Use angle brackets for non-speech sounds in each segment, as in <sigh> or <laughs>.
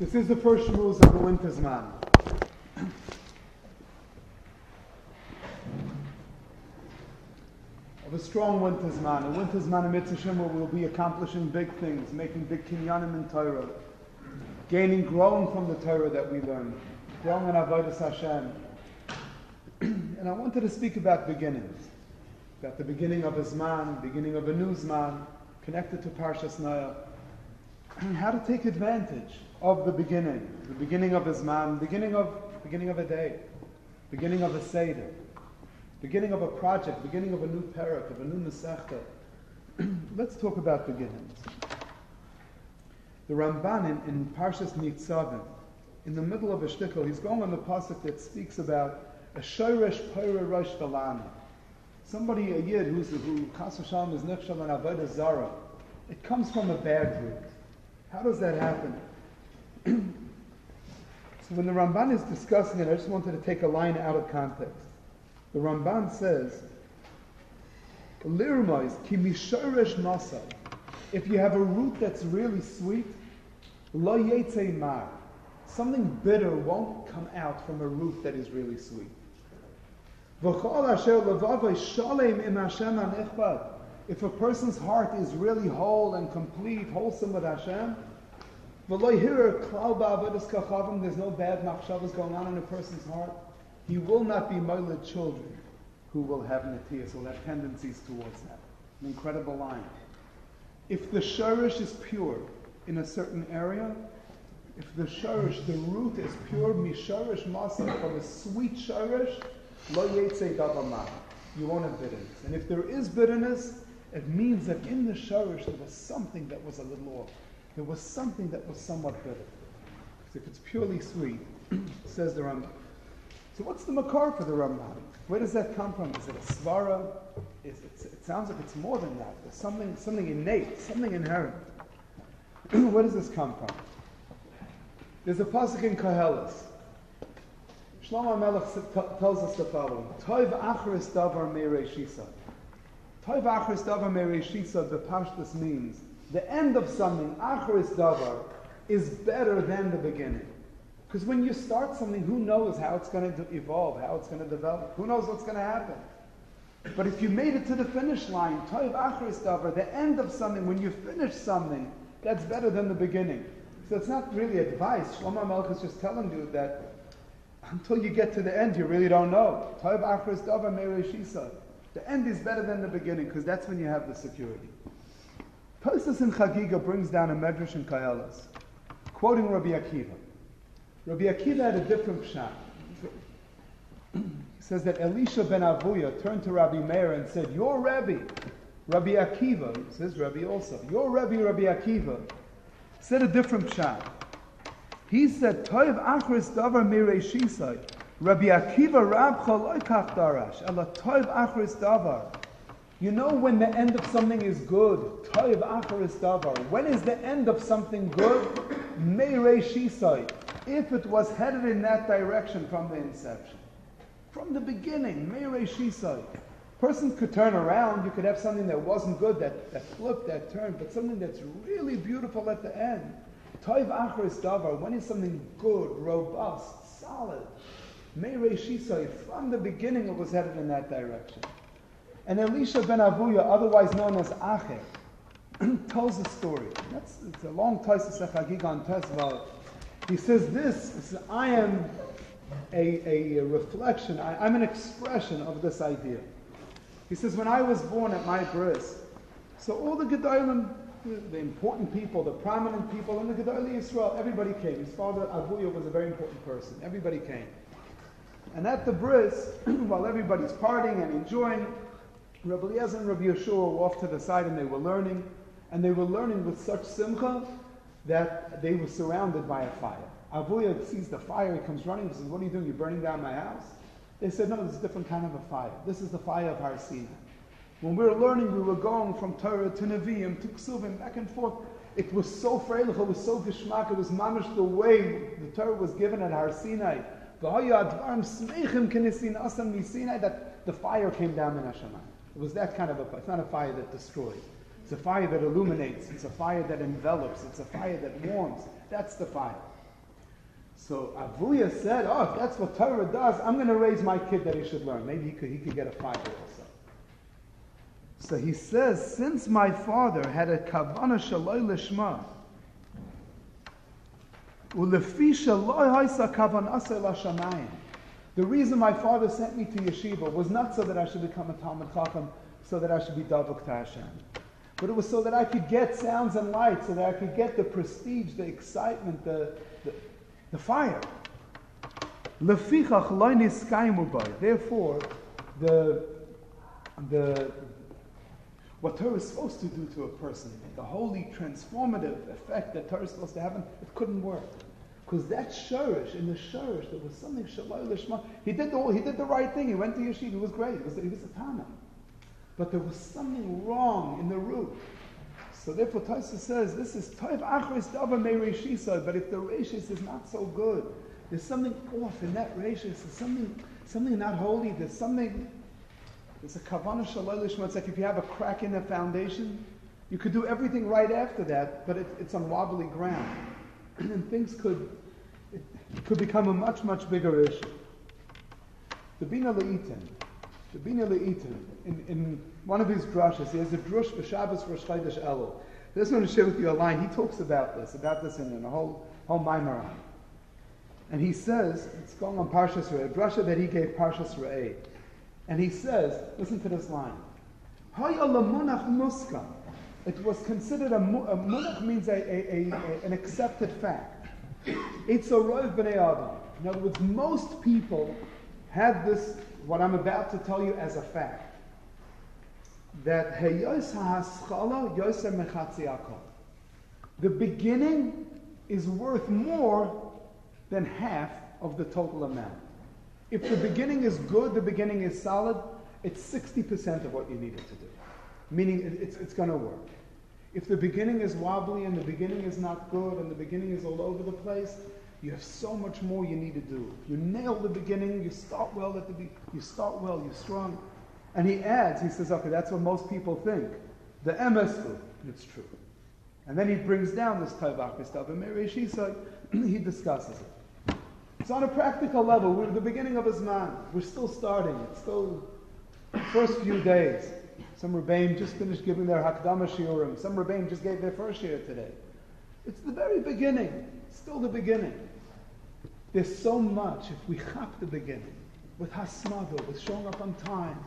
This is the first rules of the winter zman. of a strong winter zman, a winter zman in Mitzvah we'll be accomplishing big things, making big kinyanim in Torah, gaining, growing from the Torah that we learn, growing in Avodah Hashem. <clears throat> and I wanted to speak about beginnings, about the beginning of a Zman, beginning of a new Zman, connected to Parshas Noach, <clears throat> and how to take advantage of the beginning, the beginning of zman, beginning of beginning of a day, beginning of a seder, beginning of a project, beginning of a new parak, of a new masechta. <clears throat> Let's talk about beginnings. The Ramban in, in Parshas Nitzavim, in the middle of a shtickle, he's going on the pasuk that speaks about a shoresh poira rosh balana. Somebody, a yid who's who Kas is nifshal and avodah zara. It comes from a bad root. How does that happen? So when the Ramban is discussing it, I just wanted to take a line out of context. The Ramban says, Lirmais, ki mishoresh masa. If you have a root that's really sweet, lo mar. Something bitter won't come out from a root that is really sweet. If a person's heart is really whole and complete, wholesome with Hashem, there's no bad machshavas going on in a person's heart. He will not be moiled children who will have natias, will have tendencies towards that. An incredible line. If the shurish is pure in a certain area, if the shurish, the root is pure, misharish masa, from a sweet shurish, lo You won't have bitterness. And if there is bitterness, it means that in the shurish there was something that was a little off there was something that was somewhat bitter. Because if it's purely sweet, says the Ramban. So what's the makor for the Ramban? Where does that come from? Is it a svara? It, it sounds like it's more than that. There's something, something innate, something inherent. <clears throat> Where does this come from? There's a pasuk in Koheles. Shlomo Melech tells us the following: Toiv achris davar meireshisa. Toiv achris davar meireshisa. The pashtus means the end of something, acharis davar, is better than the beginning. Because when you start something, who knows how it's going to evolve, how it's going to develop? Who knows what's going to happen? But if you made it to the finish line, toiv acharis davar, the end of something, when you finish something, that's better than the beginning. So it's not really advice. Shlomo Melech is just telling you that until you get to the end, you really don't know. Toiv acharis davar mereshisa. The end is better than the beginning because that's when you have the security. Tosus in Chagiga brings down a medrash in Koheles, quoting Rabbi Akiva. Rabbi Akiva had a different pshat. He says that Elisha ben Avuya turned to Rabbi Meir and said, Your Rebbe, Rabbi Akiva, says Rabbi also, your Rebbe, Rabbi Akiva, said a different pshat. He said, Toiv achris davar mireshisai. Rabbi Akiva rab chaloi kach darash. Ela toiv achris davar. You know when the end of something is good. Toiv acharis davar. When is the end of something good? Meirei shisai. If it was headed in that direction from the inception. From the beginning, Meirei shisai. Person could turn around. You could have something that wasn't good, that, that flipped, that turned, but something that's really beautiful at the end. Toiv acharis davar. When is something good, robust, solid? Meirei shisai. From the beginning it was headed in that direction. And Elisha ben Avuya, otherwise known as Acher, <clears throat> tells a story. That's, it's a long Taisus Chagigan Tesval. He says this, he says, This, I am a, a reflection, I, am an expression of this idea. He says, when I was born at my bris, so all the Gedolim, the important people, the prominent people in the Gedolei Israel, everybody came. His father Avuya was a very important person. Everybody came. And at the bris, <clears throat> while everybody's partying and enjoying, Rabbi Eliezer and Rabbi Yehoshua were off to the side and they were learning, and they were learning with such simcha that they were surrounded by a fire. Avuya sees the fire, he comes running, he says, What are you doing? You're burning down my house? They said, No, this is a different kind of a fire. This is the fire of Har Sinai. When we were learning, we were going from Torah to Nevi'im to Ksuvim, back and forth. It was so freilich, it was so geschmack, it was mamish the way the Torah was given at Har Sinai. That the fire came down in Hashemayim. It was that kind of a, it's not a fire that destroys. It's a fire that illuminates. It's a fire that envelops. It's a fire that warms. That's the fire. So Avuya said, oh, if that's what Torah does, I'm going to raise my kid that he should learn. Maybe he could, he could get a five also. So he says, since my father had a kavana shaloi lishma, ulefi shaloi haisa kavanase lashamayim. The reason my father sent me to yeshiva was not so that I should become a Talmud Chacham, so that I should be Davuk to Hashem. But it was so that I could get sounds and lights, so that I could get the prestige, the excitement, the, the, the fire. Therefore, the, the, what Torah is supposed to do to a person, the holy transformative effect that Torah is supposed to have, it couldn't work. Because that shurish, in the shurish, there was something shalai lishma. He did the he did the right thing. He went to yeshiva. He was great. He was, he was a tana. But there was something wrong in the root. So therefore, Taisa says this is toiv achris dava me But if the reshis is not so good, there's something off in that reshis. There's something something not holy. There's something. There's a kavanah shalai lishma. It's like if you have a crack in the foundation, you could do everything right after that, but it, it's on wobbly ground, <clears throat> and things could it could become a much, much bigger issue. The Binah La'Itim, the Binah La'Itim, in, in one of his drushes, he has a drush for Shabbos for Shchaydish Elul. I just want to share with you a line. He talks about this, about this in, in a whole, whole Maimaran. And he says, it's going on Parshas Re'eh, a that he gave Parshas Re'eh. And he says, listen to this line. It was considered a, a munach means a, a, a, an accepted fact. It's a rov b'nei adam. In other words, most people have this, what I'm about to tell you as a fact. That heyos ha'aschala yoser mechatzi The beginning is worth more than half of the total amount. If the beginning is good, the beginning is solid, it's 60% of what you needed to do. Meaning it's, it's going to work. If the beginning is wobbly and the beginning is not good and the beginning is all over the place, you have so much more you need to do. You nail the beginning, you start well at the be- you start well, you're strong. And he adds, he says, okay, that's what most people think. The MSU, it's true. And then he brings down this Taivak stuff, and Mary Shisa, he discusses it. It's on a practical level. We're at the beginning of zman. We're still starting. It's still first few days. Some Rebbeim just finished giving their Hakdama Shiurim. Some Rebbeim just gave their first year today. It's the very beginning. Still the beginning. There's so much if we chap the beginning with hasmada, with showing up on time,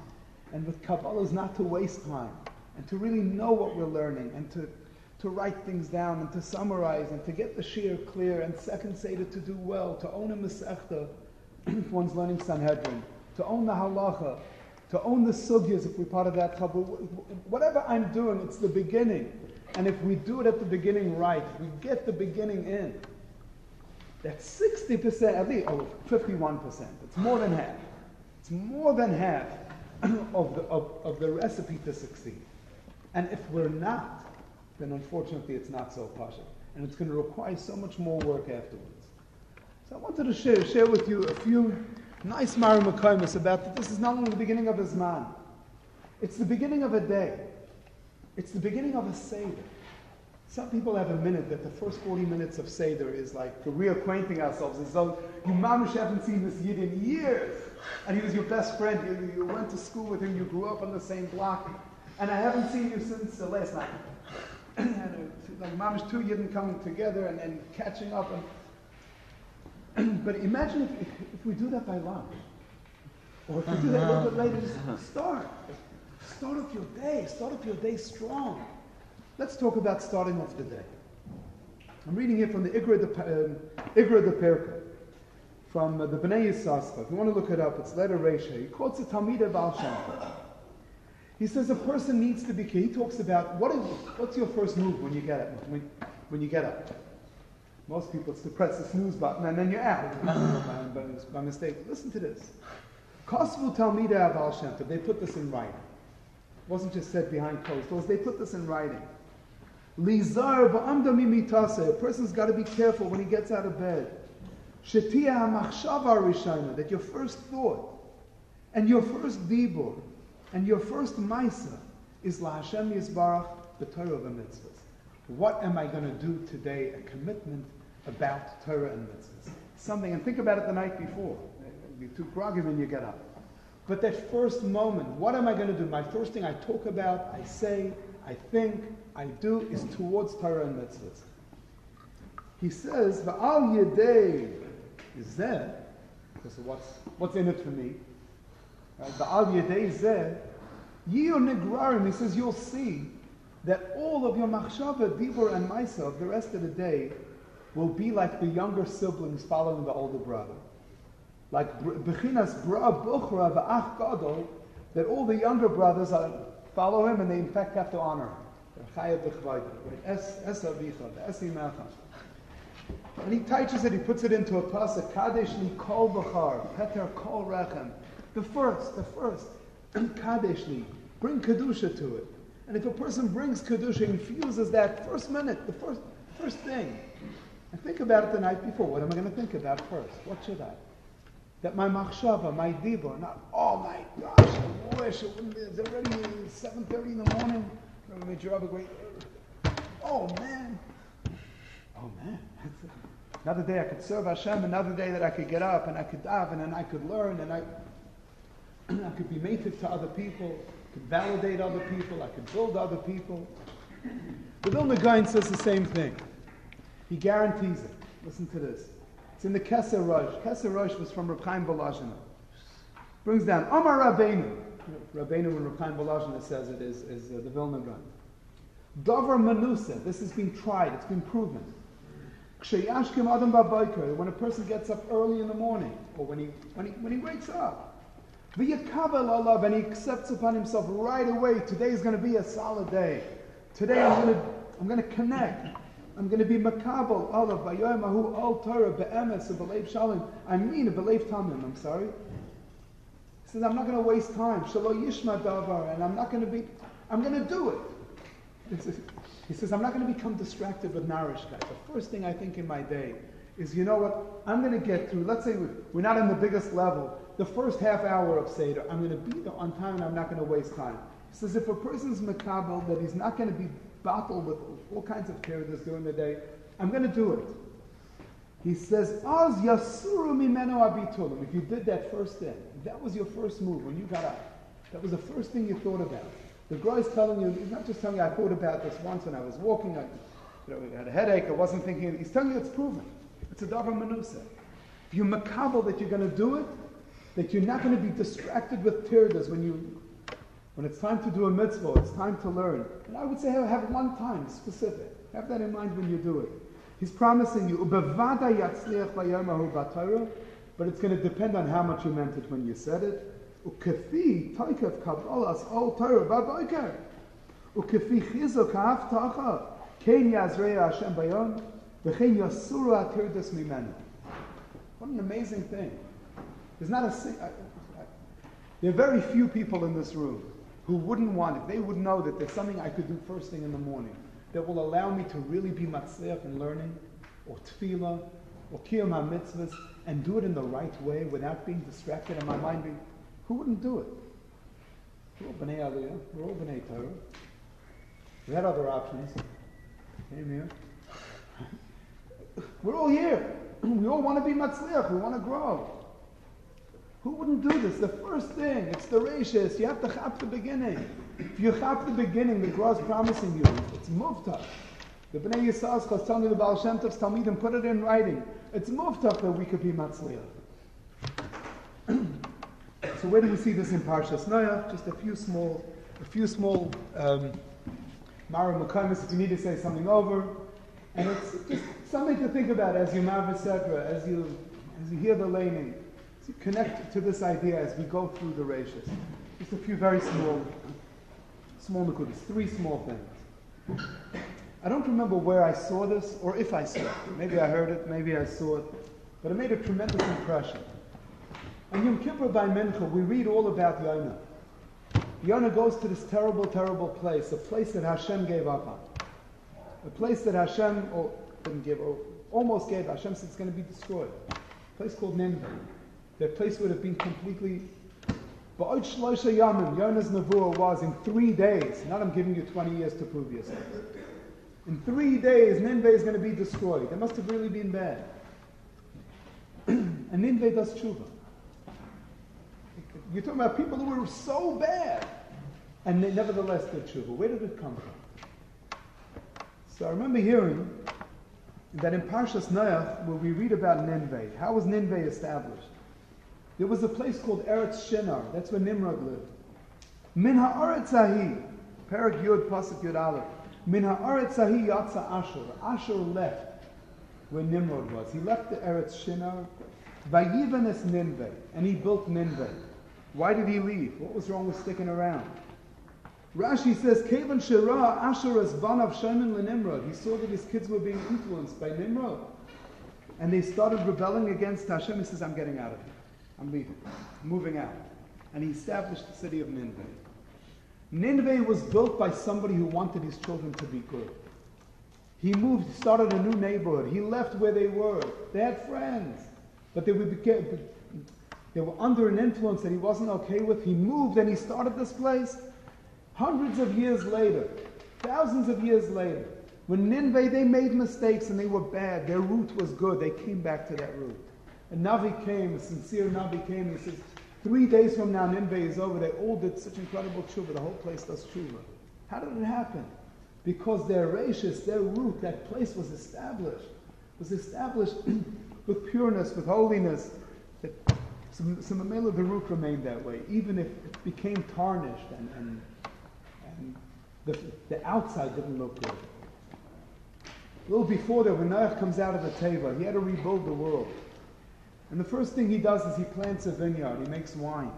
and with Kabbalah's not to waste time, and to really know what we're learning, and to, to write things down, and to summarize, and to get the shir clear, and second Seder to do well, to own a Masechta if <clears throat> one's learning Sanhedrin, to own the halacha, to own the sugyas if we're part of that trouble. Whatever I'm doing, it's the beginning. And if we do it at the beginning right, we get the beginning in, that's 60%, at least, oh, 51%. It's more than half. It's more than half <clears throat> of the, of, of the recipe to succeed. And if we're not, then unfortunately it's not so partial. And it's going to require so much more work afterwards. So I wanted to share, share with you a few nice Marimukaimus about that this is not only the beginning of zman, it's the beginning of a day. It's the beginning of a Seder. Some people have a minute that the first 40 minutes of Seder is like for reacquainting ourselves as though you mamish haven't seen this Yid in years. And he was your best friend. You, you went to school with him. You grew up on the same block. And I haven't seen you since the last night. <clears throat> and, uh, like mamish two Yidden coming together and, then catching up. And <clears throat> but imagine if, if, we do that by lunch. Or if we do that a little bit later, just start. Start off your day. Start off your day strong. Let's talk about starting off the day. I'm reading here from the Igra de, um, Igra de Perka, from uh, the Bnei Yissaschar. If you want to look it up, it's letter Resha. He quotes a Talmidei Baal He says a person needs to be. He talks about what is what's your first move when you get up when, when you get up. Most people, to press the snooze button and then you're out <laughs> by, mistake. Listen to this. Kosvu Talmidei Baal Shem They put this in writing. It wasn't just said behind closed doors. They put this in writing. Lizar ba'amda mimitase. A person's got to be careful when he gets out of bed. Shetia ha'machshava rishayna. That your first thought and your first dibur and your first maisa is la Hashem yisbarach the Torah of the mitzvahs. What am I going to do today? A commitment about Torah and mitzvahs. something, and think about it the night before. You're too groggy when you get up. But that first moment, what am I going to do? My first thing I talk about, I say, I think, I do, is towards Torah and mitzvahs. He says, Va'al yedei there, because what's, what's in it for me? Va'al yedei zeh, yiyu negrarim, he says, you'll see that all of your machshava, dibur, and maisa of the rest of the day will be like the younger siblings following the older brother. Like bechinas bra buchra v'ach gadol, that all the younger brothers are, follow him and they in fact have to honor him. And he teaches it, he puts it into a pasuk, Kadesh li kol b'char, Peter kol rechem. The first, the first, <clears throat> Kadesh li, bring Kedusha to it. And if a person brings Kedusha, infuses that first minute, the first, first thing, and think about it the night before. What am I going to think about first? What should I? That my machshava, my dibur, not, oh my gosh, I wish it wouldn't be, it's already 7.30 in the morning. Made your other great, oh man. Oh man. <laughs> Another day I could serve Hashem, another day that I could get up and I could daven and I could learn and I, <clears throat> I could be mated to other people, could validate other people, I could build other people. The Vilna Gaon says the same thing. He guarantees it. Listen to this. It's in the Keser Rosh. Keser Rosh was from Reb Chaim Volozhiner. Brings down Omar Rabbeinu. Rabbeinu when Reb Chaim Volozhiner says it is, is uh, the Vilna Gaon. Dover Manusa. This has been tried. It's been proven. When a person gets up early in the morning, or when he, when he, when he wakes up. And he accepts upon himself right away, today is going to be a solid day. Today I'm going to, I'm going to connect. I'm going to be makabel Allah b'yoymahu al Torah be'emes b'leiv shalom. I mean b'leiv tamim. I'm sorry. He says I'm not going to waste time. Shalo yishma davar, and I'm not going to be. I'm going to do it. He says I'm not going to become distracted with narishkeit. The first thing I think in my day is, you know what? I'm going to get through. Let's say we're not in the biggest level. The first half hour of seder, I'm going to be there on time, and I'm not going to waste time. He says if a person's makabel that he's not going to be battle with all kinds of characters during the day. I'm going to do it. He says, Az yasuru mimeno abitulim. If you did that first thing, that was your first move when you got up. That was the first thing you thought about. The Gra is telling you, he's not just telling you, I thought about this once when I was walking, I you know, I had a headache, I wasn't thinking, he's telling you it's proven. It's a davar manusa. If you makabel that you're going to do it, that you're not going to be distracted with tirdas when you when it's time to do a mitzvah, it's time to learn. And I would say have, have one time specific. Have that in mind when you do it. He's promising you, but it's going to depend on how much you meant it when you said it. וכפי תויקף קבלס all Torah בבוקר, וכפי חיזוק ההבטחה, כן יעזריה השם ביום, What an amazing thing. There's not a there are very few people in this room who wouldn't want it. They would know that there's something I could do first thing in the morning that will allow me to really be matzliach in learning, or tefillah, or kiyam mitzvahs, and do it in the right way without being distracted and my mind being. Who wouldn't do it? We're all b'nei Aliyah. We're all b'nei Torah. We had other options. Came here. We're all here. <clears throat> We all want to be matzliach, we want to grow. Who wouldn't do this? The first thing, it's the rashis. You have to chap the beginning. If you chap the beginning, the Gra is promising you. It's muftah. The Bnei Yissaschar telling you the Baal Shem Tov's Talmidim, put it in writing. It's muftah that we could be matzliach. <clears throat> so where do we see this in Parshas Noach? Just a few small, a few small um, Mara Makamis, if you need to say something over. And it's just something to think about as you marv as you as you hear the laning connect to this idea as we go through the ratios. Just a few very small, small nukudas, three small things. I don't remember where I saw this or if I saw it. Maybe I heard it, maybe I saw it, but it made a tremendous impression. On Yom Kippur by Mincha, we read all about Yonah. Yonah goes to this terrible, terrible place, a place that Hashem gave up on. A place that Hashem or didn't give, or almost gave. Hashem said it's going to be destroyed. A place called Nineveh that place would have been completely. Ba'od Shloisha Yamim, Yonah's Nevuah was in three days. Not I'm giving you 20 years to prove yourself. In three days, Nineveh is going to be destroyed. It must have really been bad. <clears throat> and Ninveh does tshuva. You're talking about people who were so bad, and they nevertheless did tshuva. Where did it come from? So I remember hearing that in Parshas Noach, where we read about Nineveh, how was Nineveh established? There was a place called Eretz Shinar. That's where Nimrod lived. Min ha'aretz ahi, Perak Yud Pasuk Yud Aleph. Min ha'aretz ahi yatsa Ashur. Ashur left where Nimrod was. He left the Eretz Shinar. Vayivan es Ninveh, and he built Ninveh. Why did he leave? What was wrong with sticking around? Rashi says, Kevan Shira Asher as Banav Shaiman Nimrod. He saw that his kids were being influenced by Nimrod. And they started rebelling against Hashem. He says, I'm getting out of here. I'm leaving. I'm moving out. And he established the city of Nineveh. Nineveh was built by somebody who wanted his children to be good. He moved, started a new neighborhood. He left where they were. They had friends. But they were, they were under an influence that he wasn't okay with. He moved and he started this place. Hundreds of years later, thousands of years later, when Nineveh, they made mistakes and they were bad. Their root was good. They came back to that root. And Navi came, a sincere Navi came, he says, three days from now, Nineveh is over. They all did such incredible tshuva. The whole place does tshuva. How did it happen? Because their rachis, their root, that place was established. Was established <clears throat> with pureness, with holiness. That some, some of the root remained that way, even if it became tarnished and, and, and the, the outside didn't look good. A little before that, when Noach comes out of the Teva, he had to rebuild the world. And the first thing he does is he plants a vineyard, he makes wine.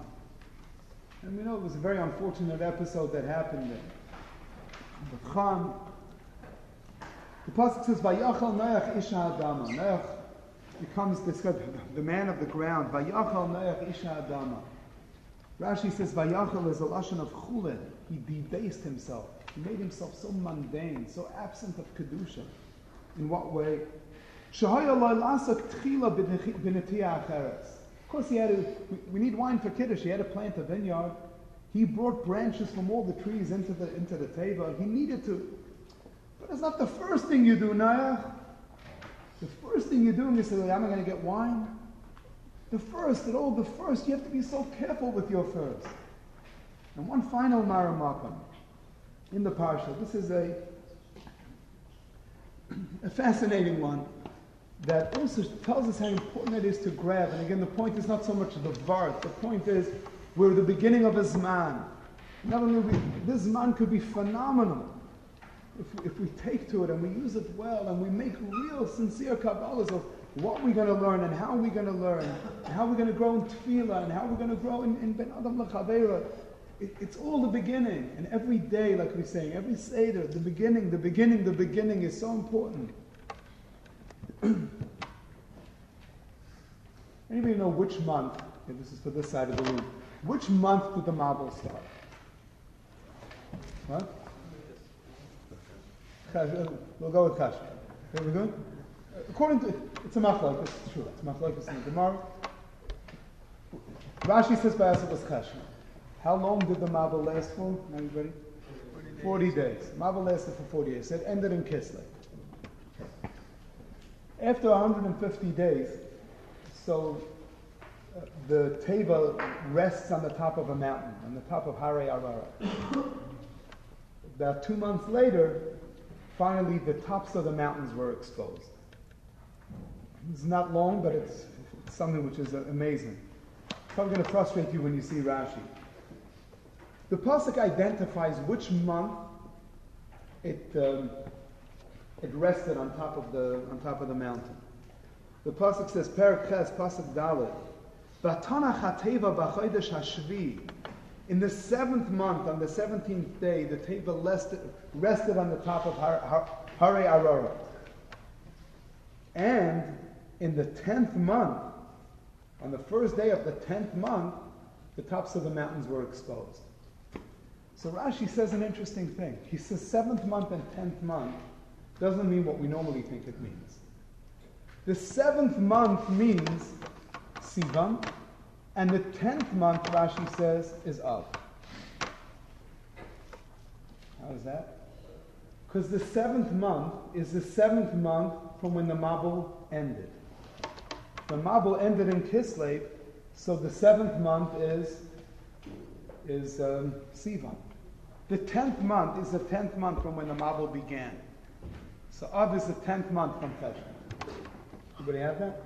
And we know it was a very unfortunate episode that happened there. The Khan, the Pasuk says, Vayachal Noach Isha Adama. Noach becomes this, the man of the ground. Vayachal Noach Isha Adama. Rashi says, Vayachal is a lashon of chulin. He debased himself. He made himself so mundane, so absent of kedusha. In what way? Of course, he had to, we need wine for Kiddush. He had to plant a vineyard. He brought branches from all the trees into the, into the Teva. He needed to. But it's not the first thing you do, Naya. The first thing you do, you say, am I going to get wine? The first, at all, the first, you have to be so careful with your first. And one final Maramakam in the Parsha. This is a, a fascinating one that also tells us how important it is to grab. And again, the point is not so much the vart. The point is we're the beginning of a zman. Not only we, this zman could be phenomenal if, if we take to it and we use it well and we make real, sincere kabbalahs of what we're going to learn and how we're going to learn, and how we're going to grow in tefillah and how we're going to grow in, in ben adam l'chavera. It, it's all the beginning. And every day, like we're saying, every Seder, the beginning, the beginning, the beginning is so important. <clears throat> Anybody know which month, and this is for this side of the room, which month did the Mabul start? What? Uh, we'll go with Kasha. Okay, we good? According to, it's a machlok, it's true, it's a machlok, it's in the Gemara. Rashi says by was Kasha. How long did the Mabul last for? Anybody? 40 days. 40 days. Mabul lasted for 40 days. It ended in Kislev. After 150 days, so uh, the Teva rests on the top of a mountain, on the top of Hare Arara. About two months later, finally the tops of the mountains were exposed. It's not long, but it's, something which is amazing. It's probably going to frustrate you when you see Rashi. The pasuk identifies which month it um, it rested on top of the on top of the mountain. The pasuk says, "Perak Ches pasuk Hashvi." In the seventh month, on the seventeenth day, the Teva rested, rested on the top of Hare Arara. And in the tenth month, on the first day of the tenth month, the tops of the mountains were exposed. So Rashi says an interesting thing. He says seventh month and tenth month doesn't mean what we normally think it means. The seventh month means Sivan, and the tenth month, Rashi says, is Av. How is that? Because the seventh month is the seventh month from when the Mabul ended. The Mabul ended in Kislev, so the seventh month is is um, Sivan. The tenth month is the tenth month from when the Mabul began. So Av is the tenth month from Teshuvah. Anybody have that?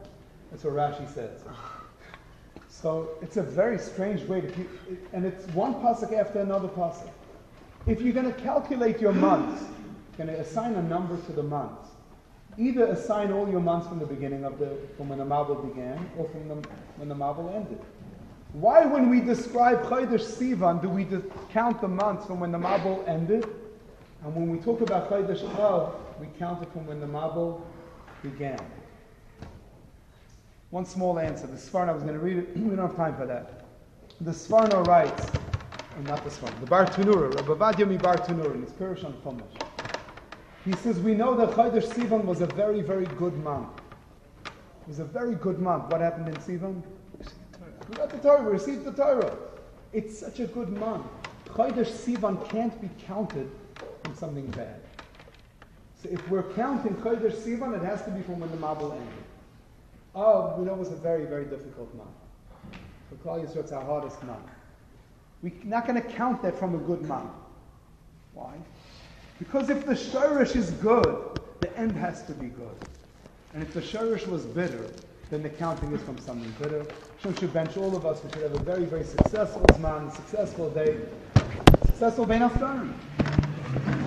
That's what Rashi says. So it's a very strange way to keep, and it's one pasuk after another pasuk. If you're going to calculate your months, you're going to assign a number to the months. Either assign all your months from the beginning of the, from when the Mabul began, or from the, when the Mabul ended. Why, when we describe Chodesh Sivan, do we count the months from when the Mabul ended? And when we talk about Chodesh Av, we count it from when the Mabul began. One small answer. The Sforno, I was going to read it, <clears throat> we don't have time for that. The Sforno writes, or not the Sforno, the Bartenura, Rabbi Vadyami Bartenura, in his Pirish on Chumash. He says, we know that Chodesh Sivan was a very, very good month. It was a very good month. What happened in Sivan? We got the Torah, we received the Torah. It's such a good month. Chodesh Sivan can't be counted from something bad. So if we're counting Chodesh Sivan, it has to be from when the Mabul ended. Oh, we know it was a very, very difficult month. For Klal Yisrael, it's our hardest month. We're not going to count that from a good month. Why? Because if the shirish is good, the end has to be good. And if the shirish was bitter, then the counting is from something bitter. Hashem should bench all of us. We should have a very, very successful zman, successful day, successful Ben Aftarim.